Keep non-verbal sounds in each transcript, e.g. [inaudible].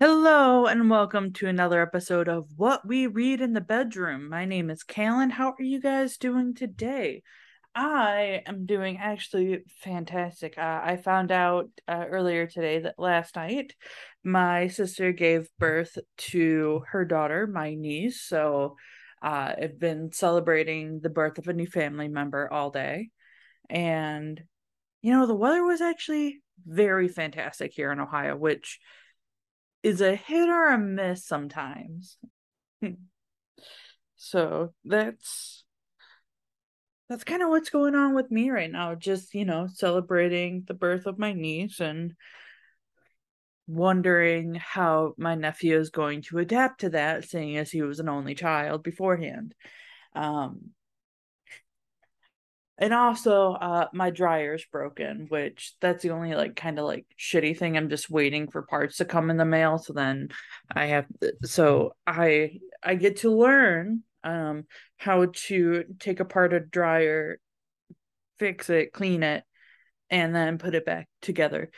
Hello and welcome to another episode of What We Read in the Bedroom. My name is Callan. How are you guys doing today? I am doing actually fantastic. Uh, I found out uh, earlier today that last night my sister gave birth to her daughter, my niece. So uh, I've been celebrating the birth of a new family member all day. And, you know, the weather was actually very fantastic here in Ohio, which is a hit or a miss sometimes. so that's that's kind of what's going on with me right now. Just, you know, celebrating the birth of my niece and wondering how my nephew is going to adapt to that, seeing as he was an only child beforehand. Um, and also uh my dryer's broken which that's the only like kind of like shitty thing i'm just waiting for parts to come in the mail so then i have so i i get to learn um how to take apart a dryer fix it clean it and then put it back together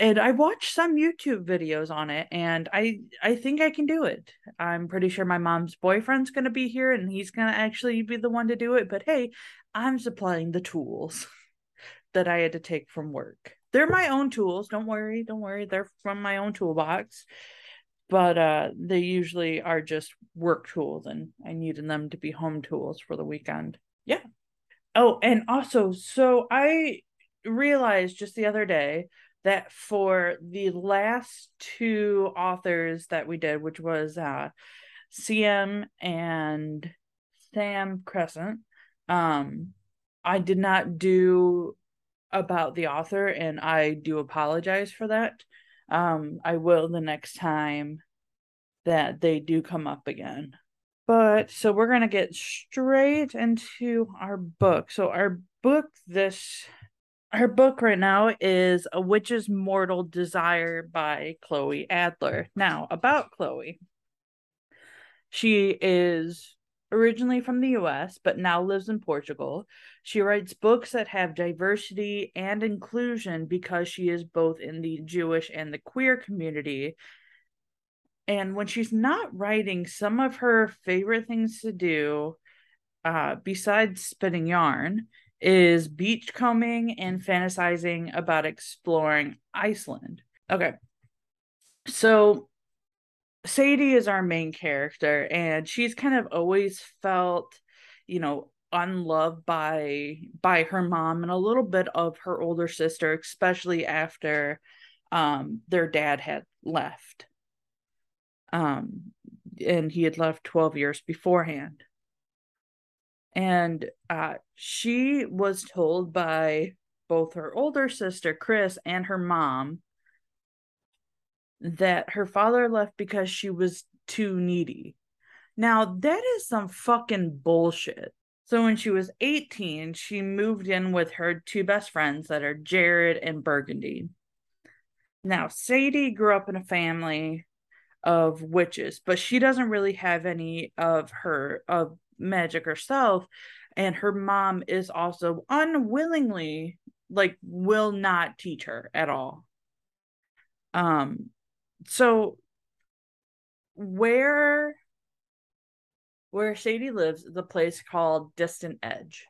and I watched some YouTube videos on it and I I think I can do it. I'm pretty sure my mom's boyfriend's going to be here and he's going to actually be the one to do it, but hey, I'm supplying the tools [laughs] that I had to take from work. They're my own tools, don't worry, don't worry. They're from my own toolbox. But uh they usually are just work tools and I needed them to be home tools for the weekend. Yeah. Oh, and also so I realized just the other day that for the last two authors that we did, which was uh, CM and Sam Crescent, um, I did not do about the author, and I do apologize for that. Um, I will the next time that they do come up again. But so we're going to get straight into our book. So, our book this her book right now is A Witch's Mortal Desire by Chloe Adler. Now, about Chloe. She is originally from the US, but now lives in Portugal. She writes books that have diversity and inclusion because she is both in the Jewish and the queer community. And when she's not writing, some of her favorite things to do, uh, besides spinning yarn, is beachcombing and fantasizing about exploring Iceland. Okay. So Sadie is our main character, and she's kind of always felt, you know, unloved by by her mom and a little bit of her older sister, especially after um their dad had left. Um and he had left 12 years beforehand and uh, she was told by both her older sister Chris and her mom that her father left because she was too needy. Now, that is some fucking bullshit. So, when she was 18, she moved in with her two best friends that are Jared and Burgundy. Now, Sadie grew up in a family of witches, but she doesn't really have any of her of magic herself and her mom is also unwillingly like will not teach her at all um so where where Sadie lives is a place called Distant Edge.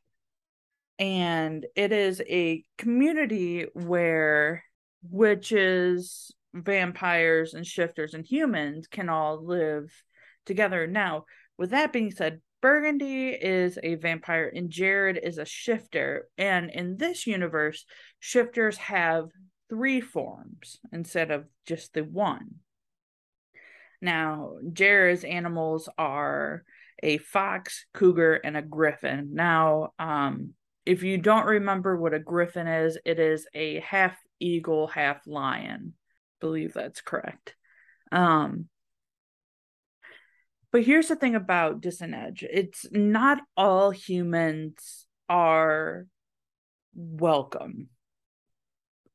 And it is a community where witches, vampires, and shifters and humans can all live together. Now, with that being said, Burgundy is a vampire and Jared is a shifter. And in this universe, shifters have three forms instead of just the one. Now, Jared's animals are a fox, cougar, and a griffin. Now, um, if you don't remember what a griffin is, it is a half eagle, half lion. I believe that's correct. Um, but here's the thing about Distant Edge it's not all humans are welcome.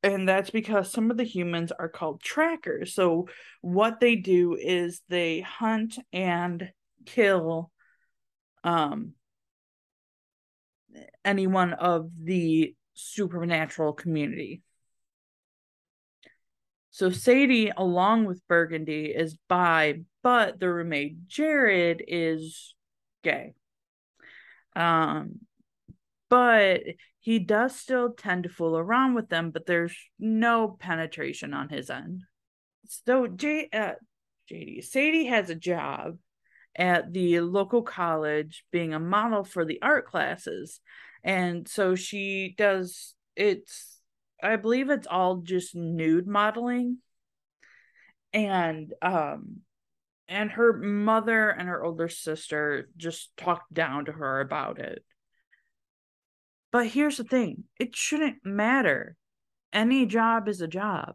And that's because some of the humans are called trackers. So, what they do is they hunt and kill um, anyone of the supernatural community. So Sadie, along with Burgundy, is bi, but the roommate Jared is gay. Um, but he does still tend to fool around with them, but there's no penetration on his end. So J, uh, JD Sadie has a job at the local college being a model for the art classes, and so she does. It's I believe it's all just nude modeling, and um and her mother and her older sister just talked down to her about it. But here's the thing it shouldn't matter. Any job is a job,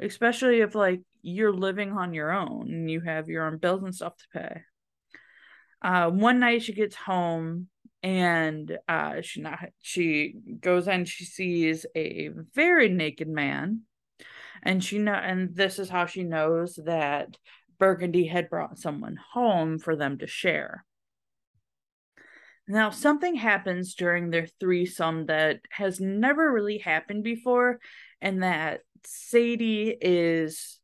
especially if, like, you're living on your own and you have your own bills and stuff to pay. Uh, one night she gets home and uh, she not she goes in she sees a very naked man and she know and this is how she knows that Burgundy had brought someone home for them to share. Now, something happens during their threesome that has never really happened before, and that Sadie is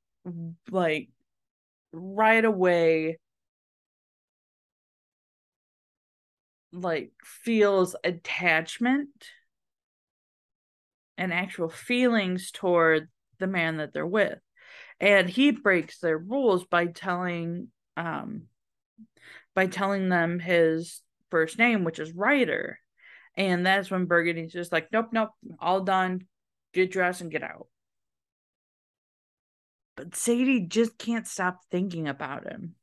like right away like feels attachment and actual feelings toward the man that they're with. And he breaks their rules by telling um by telling them his first name which is Ryder. And that's when Burgundy's just like nope nope all done. Get dressed and get out. But Sadie just can't stop thinking about him.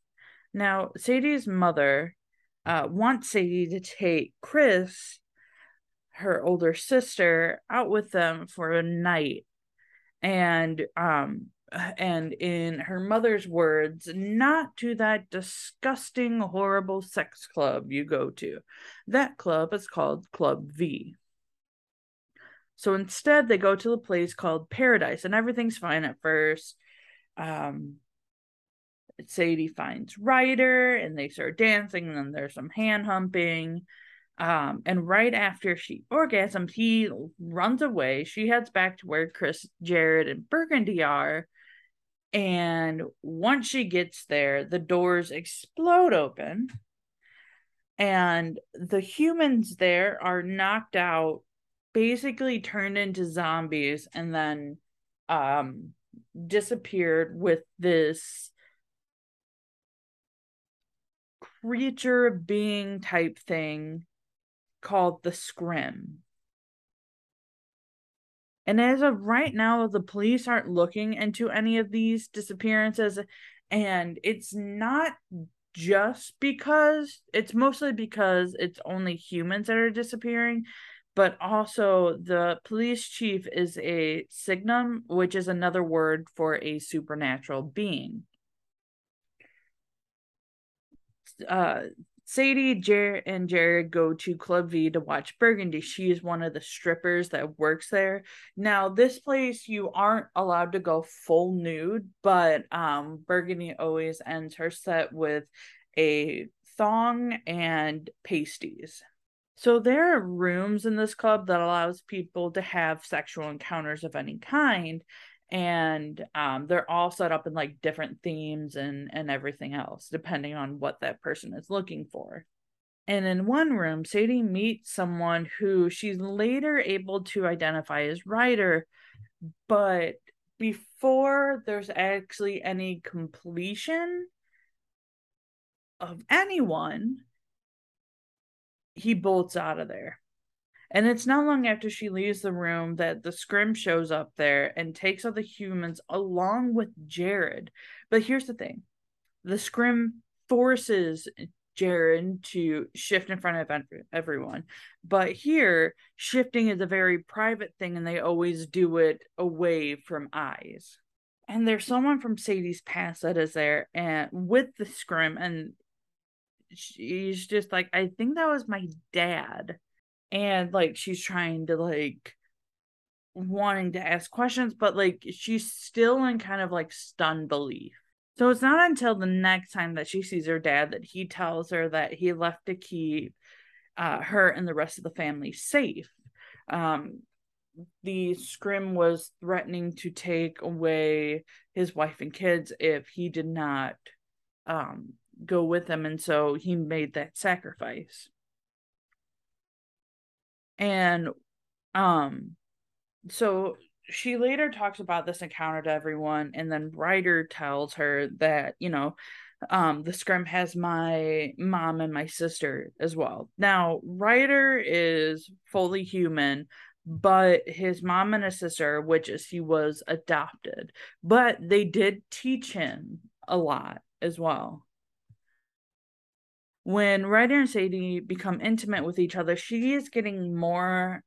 Now Sadie's mother uh wants Sadie to take Chris her older sister out with them for a night. And um and in her mother's words, not to that disgusting, horrible sex club you go to. That club is called Club V. So instead, they go to a place called Paradise, and everything's fine at first. Um, Sadie finds Ryder, and they start dancing, and then there's some hand humping. Um, and right after she orgasms, he runs away. She heads back to where Chris, Jared, and Burgundy are and once she gets there, the doors explode open, and the humans there are knocked out, basically turned into zombies, and then um, disappeared with this creature being type thing called the Scrim. And as of right now, the police aren't looking into any of these disappearances. And it's not just because, it's mostly because it's only humans that are disappearing, but also the police chief is a signum, which is another word for a supernatural being. Uh, Sadie, Jared, and Jared go to Club V to watch Burgundy. She is one of the strippers that works there. Now, this place you aren't allowed to go full nude, but um, Burgundy always ends her set with a thong and pasties. So there are rooms in this club that allows people to have sexual encounters of any kind, and um, they're all set up in like different themes and and everything else depending on what that person is looking for. And in one room sadie meets someone who she's later able to identify as Ryder but before there's actually any completion of anyone he bolts out of there and it's not long after she leaves the room that the scrim shows up there and takes all the humans along with Jared. But here's the thing the scrim forces Jared to shift in front of everyone. But here, shifting is a very private thing, and they always do it away from eyes. And there's someone from Sadie's past that is there and with the scrim, and she's just like, I think that was my dad and like she's trying to like wanting to ask questions but like she's still in kind of like stunned belief. So it's not until the next time that she sees her dad that he tells her that he left to keep uh, her and the rest of the family safe. Um the scrim was threatening to take away his wife and kids if he did not um go with them and so he made that sacrifice and um so she later talks about this encounter to everyone and then ryder tells her that you know um the scrim has my mom and my sister as well. Now ryder is fully human but his mom and his sister which is he was adopted but they did teach him a lot as well when ryder and sadie become intimate with each other she is getting more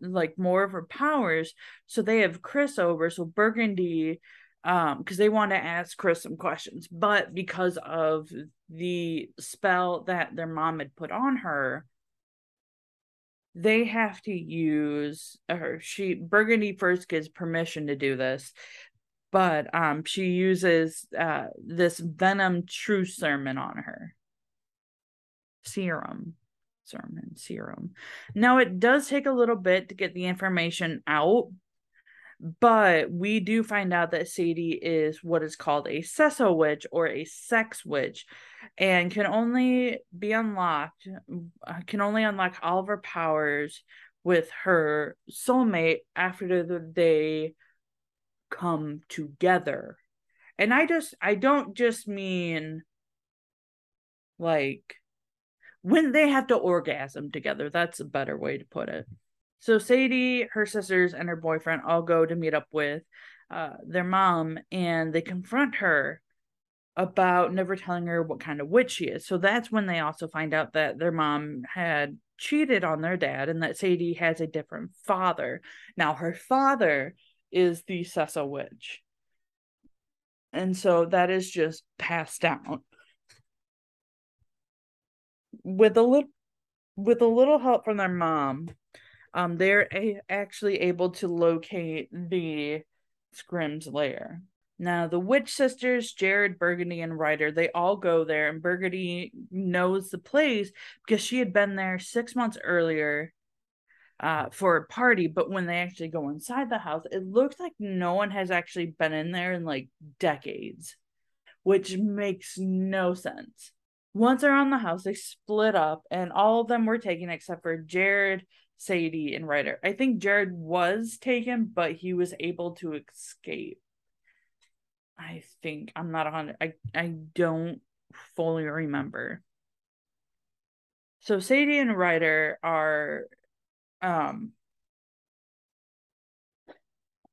like more of her powers. So they have chris over so burgundy um because they want to ask chris some questions. But because of the spell that their mom had put on her they have to use her. She burgundy first gives permission to do this but um she uses uh this venom true sermon on her serum sermon serum now it does take a little bit to get the information out but we do find out that Sadie is what is called a Sesso witch or a sex witch and can only be unlocked, uh, can only unlock all of her powers with her soulmate after they come together. And I just, I don't just mean like when they have to orgasm together. That's a better way to put it. So Sadie, her sisters, and her boyfriend all go to meet up with uh, their mom, and they confront her about never telling her what kind of witch she is. So that's when they also find out that their mom had cheated on their dad and that Sadie has a different father. Now her father is the Sesso witch. And so that is just passed down. With a little with a little help from their mom, um, they're a- actually able to locate the Scrim's lair. Now, the Witch Sisters, Jared, Burgundy, and Ryder, they all go there, and Burgundy knows the place because she had been there six months earlier uh, for a party. But when they actually go inside the house, it looks like no one has actually been in there in like decades, which makes no sense. Once they're on the house, they split up, and all of them were taken except for Jared, Sadie and Ryder. I think Jared was taken, but he was able to escape. I think I'm not on I I don't fully remember. So Sadie and Ryder are um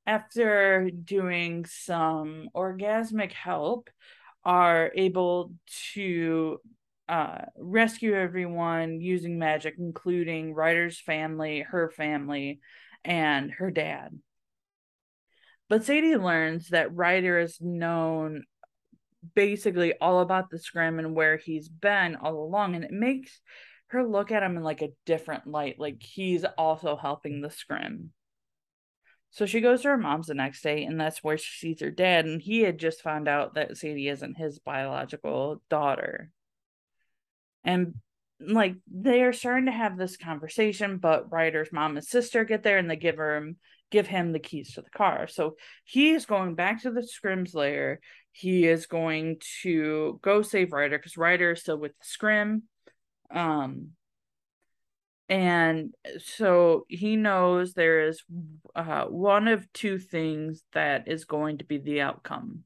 after doing some orgasmic help are able to uh, rescue everyone using magic, including Ryder's family, her family, and her dad. But Sadie learns that Ryder is known basically all about the scrim and where he's been all along, and it makes her look at him in like a different light, like he's also helping the scrim. So she goes to her mom's the next day, and that's where she sees her dad. And he had just found out that Sadie isn't his biological daughter. And like they're starting to have this conversation but ryder's mom and sister get there and they give him give him the keys to the car. So he's going back to the scrim's lair. He is going to go save ryder because ryder is still with the scrim. Um and so he knows there is uh, one of two things that is going to be the outcome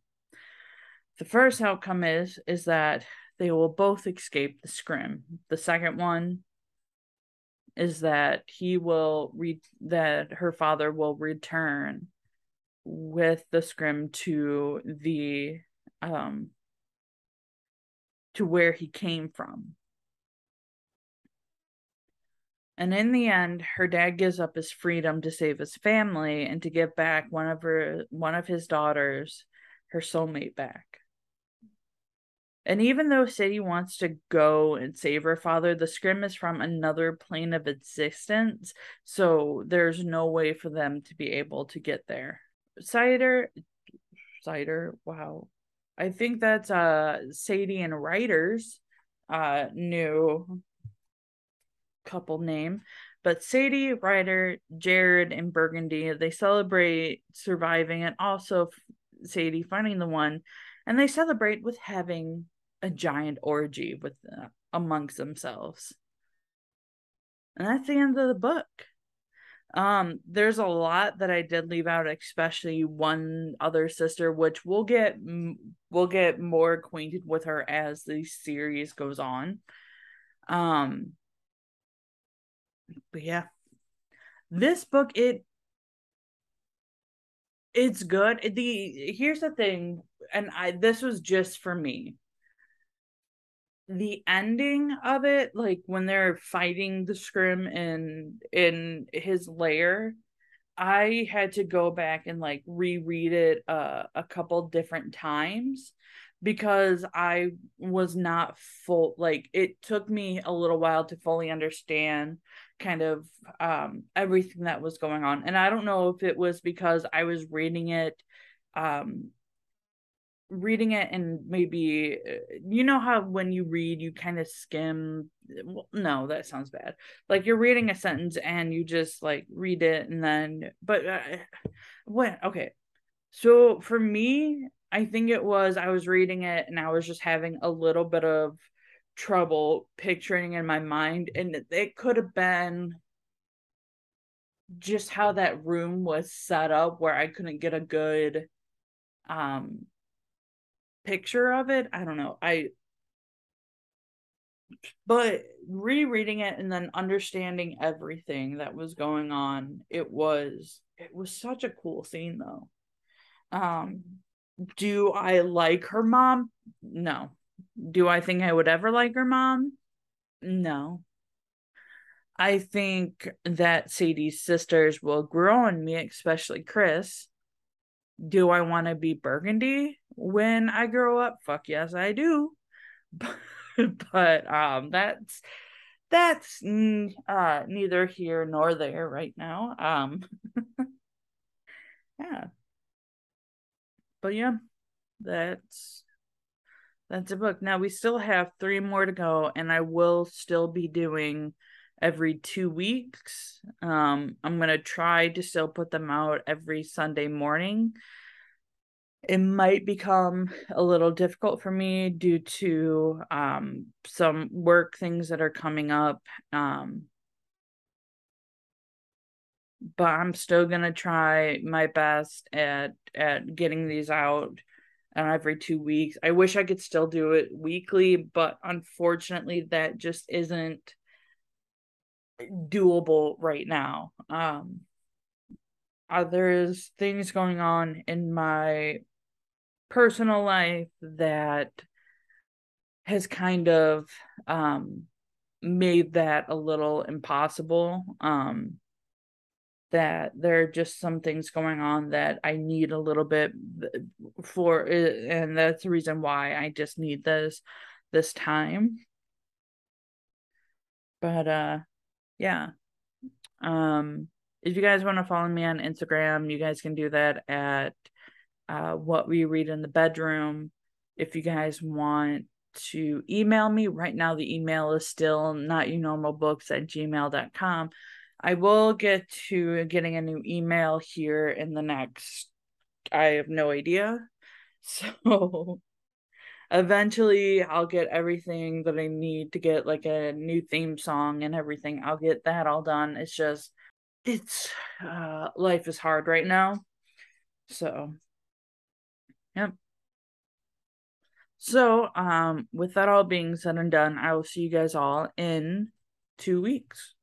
the first outcome is is that they will both escape the scrim. The second one is that he will read that her father will return with the scrim to the um to where he came from. And in the end, her dad gives up his freedom to save his family and to give back one of her one of his daughters, her soulmate back. And even though Sadie wants to go and save her father, the scrim is from another plane of existence. So there's no way for them to be able to get there. Cider, cider, wow. I think that's uh Sadie and Ryder's uh new couple name. but Sadie, Ryder, Jared, and Burgundy they celebrate surviving and also Sadie finding the one, and they celebrate with having a giant orgy with uh, amongst themselves. And that's the end of the book. Um, there's a lot that I did leave out, especially one other sister, which we'll get we'll get more acquainted with her as the series goes on. Um, but yeah, this book it it's good. The here's the thing, and I this was just for me the ending of it, like when they're fighting the scrim in in his lair, I had to go back and like reread it uh, a couple different times because I was not full like it took me a little while to fully understand kind of um everything that was going on. And I don't know if it was because I was reading it um reading it and maybe uh, you know how when you read you kind of skim well, no that sounds bad like you're reading a sentence and you just like read it and then but uh, what okay so for me i think it was i was reading it and i was just having a little bit of trouble picturing in my mind and it could have been just how that room was set up where i couldn't get a good um picture of it. I don't know. I but rereading it and then understanding everything that was going on, it was it was such a cool scene though. Um do I like her mom? No. Do I think I would ever like her mom? No. I think that Sadie's sisters will grow on me, especially Chris. Do I want to be Burgundy? when I grow up, fuck yes, I do. [laughs] but um, that's that's uh neither here nor there right now. Um, [laughs] yeah, but yeah, that's that's a book. Now we still have three more to go, and I will still be doing every two weeks. Um, I'm gonna try to still put them out every Sunday morning it might become a little difficult for me due to um, some work things that are coming up. Um, but I'm still gonna try my best at at getting these out and every two weeks. I wish I could still do it weekly, but unfortunately, that just isn't doable right now. Um, uh, there's things going on in my personal life that has kind of um made that a little impossible um that there are just some things going on that I need a little bit for and that's the reason why I just need this this time but uh yeah um if you guys want to follow me on Instagram you guys can do that at uh, what we read in the bedroom. If you guys want to email me, right now the email is still not you normal books at gmail.com. I will get to getting a new email here in the next, I have no idea. [laughs] So eventually I'll get everything that I need to get like a new theme song and everything. I'll get that all done. It's just, it's, uh, life is hard right now. So Yep. So, um, with that all being said and done, I will see you guys all in two weeks.